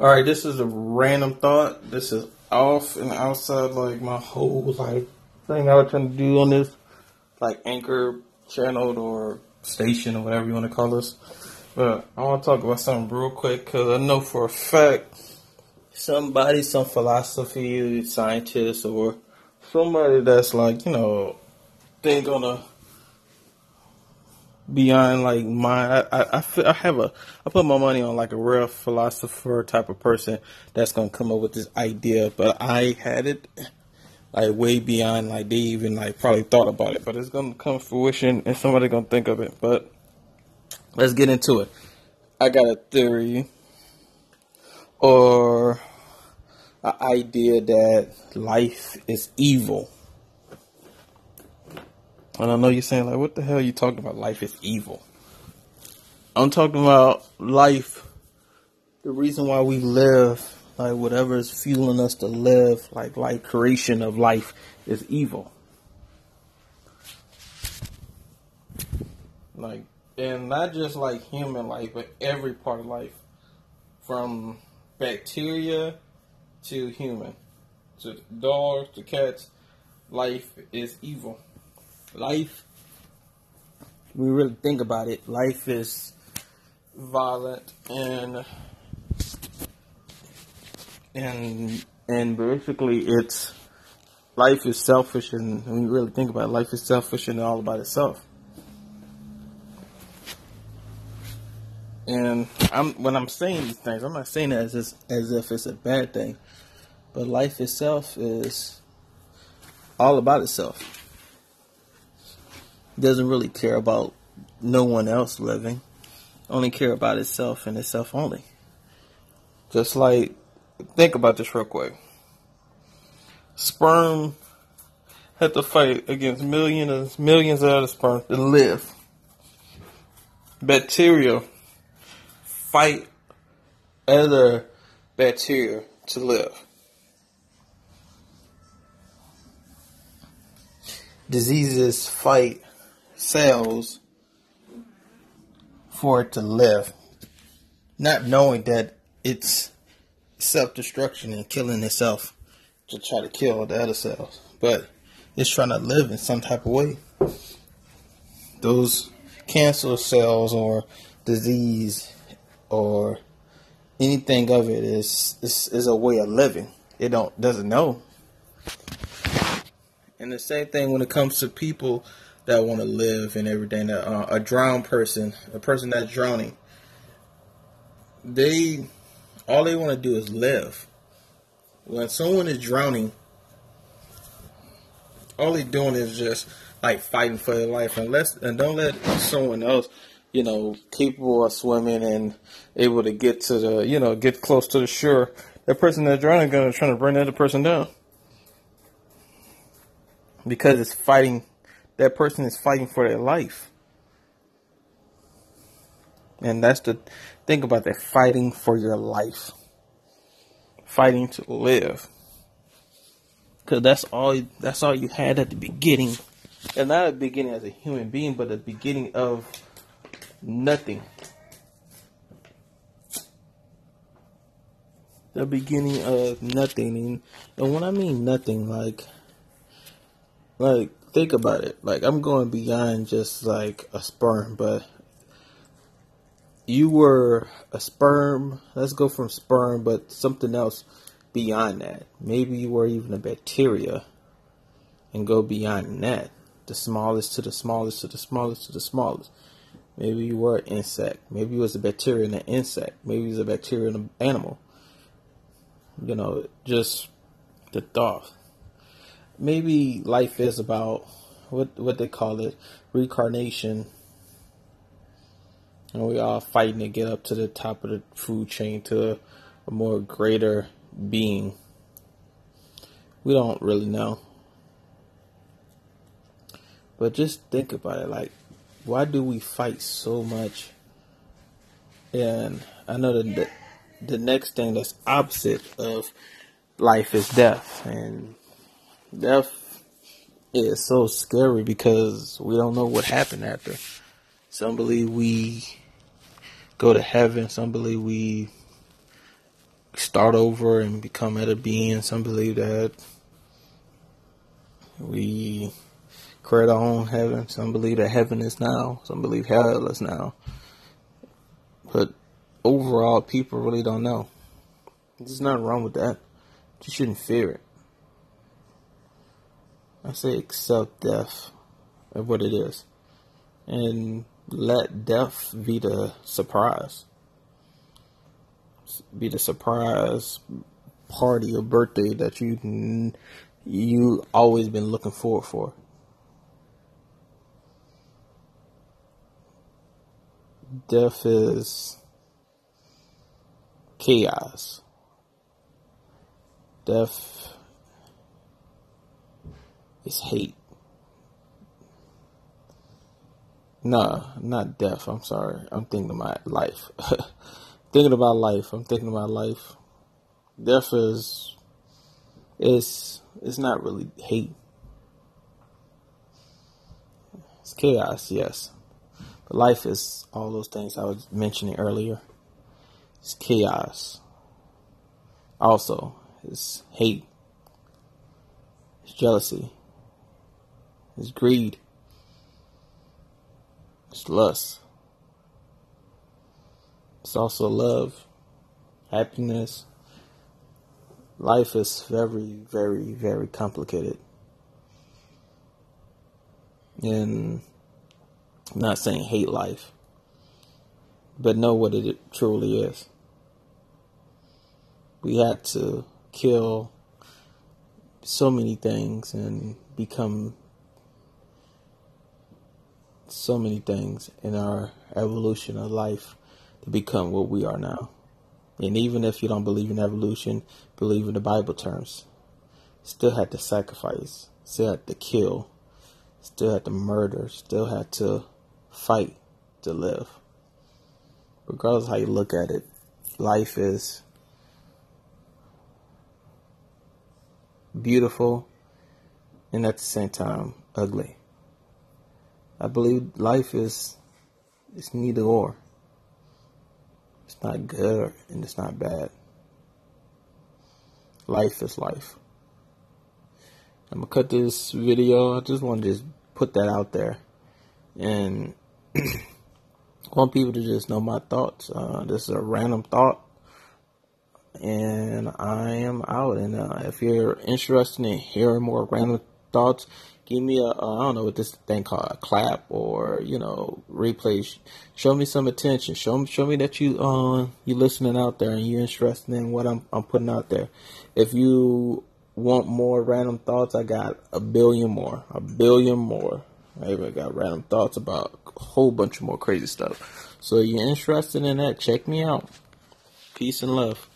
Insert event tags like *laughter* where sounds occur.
All right, this is a random thought. This is off and outside like my whole like thing I was trying to do on this like anchor channel or station or whatever you want to call this. But I want to talk about something real quick because I know for a fact somebody, some philosophy scientist or somebody that's like you know they gonna beyond like my I, I, I have a I put my money on like a real philosopher type of person that's gonna come up with this idea, but I had it like way beyond like they even like probably thought about it, but it's gonna come fruition and somebody gonna think of it. But let's get into it. I got a theory or an idea that life is evil. And I know you're saying, like, what the hell are you talking about? Life is evil. I'm talking about life, the reason why we live, like, whatever is fueling us to live, like, like creation of life is evil. Like, and not just like human life, but every part of life, from bacteria to human, to dogs to cats, life is evil life, we really think about it, life is violent and and and basically it's life is selfish and when you really think about it, life is selfish and all about itself. And I'm when I'm saying these things, I'm not saying it as as if it's a bad thing, but life itself is all about itself doesn't really care about no one else living, only care about itself and itself only. Just like, think about this real quick. Sperm had to fight against millions, millions of other sperm to live. Bacteria fight other bacteria to live. Diseases fight cells for it to live, not knowing that it's self destruction and killing itself to try to kill the other cells, but it's trying to live in some type of way. Those cancer cells or disease or anything of it is, is is a way of living. It don't doesn't know. And the same thing when it comes to people that want to live and everything. Uh, a drowned person, a person that's drowning, they all they want to do is live. When someone is drowning, all they're doing is just like fighting for their life. Unless and don't let someone else, you know, capable of swimming and able to get to the, you know, get close to the shore. That person that's drowning gonna try to bring that person down because it's fighting that person is fighting for their life. And that's the think about that fighting for your life. Fighting to live. Cause that's all that's all you had at the beginning. And not the beginning as a human being, but the beginning of nothing. The beginning of nothing. And, and when I mean nothing, like like think about it. Like I'm going beyond just like a sperm, but you were a sperm. Let's go from sperm, but something else beyond that. Maybe you were even a bacteria and go beyond that. The smallest to the smallest to the smallest to the smallest. Maybe you were an insect. Maybe you was a bacteria and an insect. Maybe you was a bacteria and an animal. You know, just the thought maybe life is about what what they call it reincarnation. And we all fighting to get up to the top of the food chain to a, a more greater being. We don't really know. But just think about it like why do we fight so much? And i know that the, the next thing that's opposite of life is death. And death is so scary because we don't know what happened after. Some believe we go to heaven, some believe we start over and become at a being. Some believe that we create our own heaven. Some believe that heaven is now. Some believe hell is now. But overall, people really don't know. There's nothing wrong with that. You shouldn't fear it. I say accept death of what it is. And let death be the surprise. Be the surprise party or birthday that you you always been looking forward for. Death is chaos. Death is hate. No, not death. I'm sorry. I'm thinking about my life. *laughs* thinking about life. I'm thinking about life. Death is is it's not really hate. It's chaos, yes. But life is all those things I was mentioning earlier. It's chaos. Also, it's hate. It's jealousy. It's greed. It's lust. It's also love, happiness. Life is very, very, very complicated. And I'm not saying hate life, but know what it truly is. We had to kill so many things and become so many things in our evolution of life to become what we are now. And even if you don't believe in evolution, believe in the Bible terms, still had to sacrifice, still had to kill, still had to murder, still had to fight to live. Regardless how you look at it, life is beautiful and at the same time ugly. I believe life is it's neither or. It's not good and it's not bad. Life is life. I'm gonna cut this video. I just want to just put that out there, and *clears throat* want people to just know my thoughts. Uh, this is a random thought, and I am out. And uh, if you're interested in hearing more random thoughts, give me a uh, I don't know what this thing called a clap or you know replay. Show me some attention. Show me show me that you uh you listening out there and you're interested in what I'm I'm putting out there. If you want more random thoughts, I got a billion more, a billion more. I even got random thoughts about a whole bunch of more crazy stuff. So you're interested in that? Check me out. Peace and love.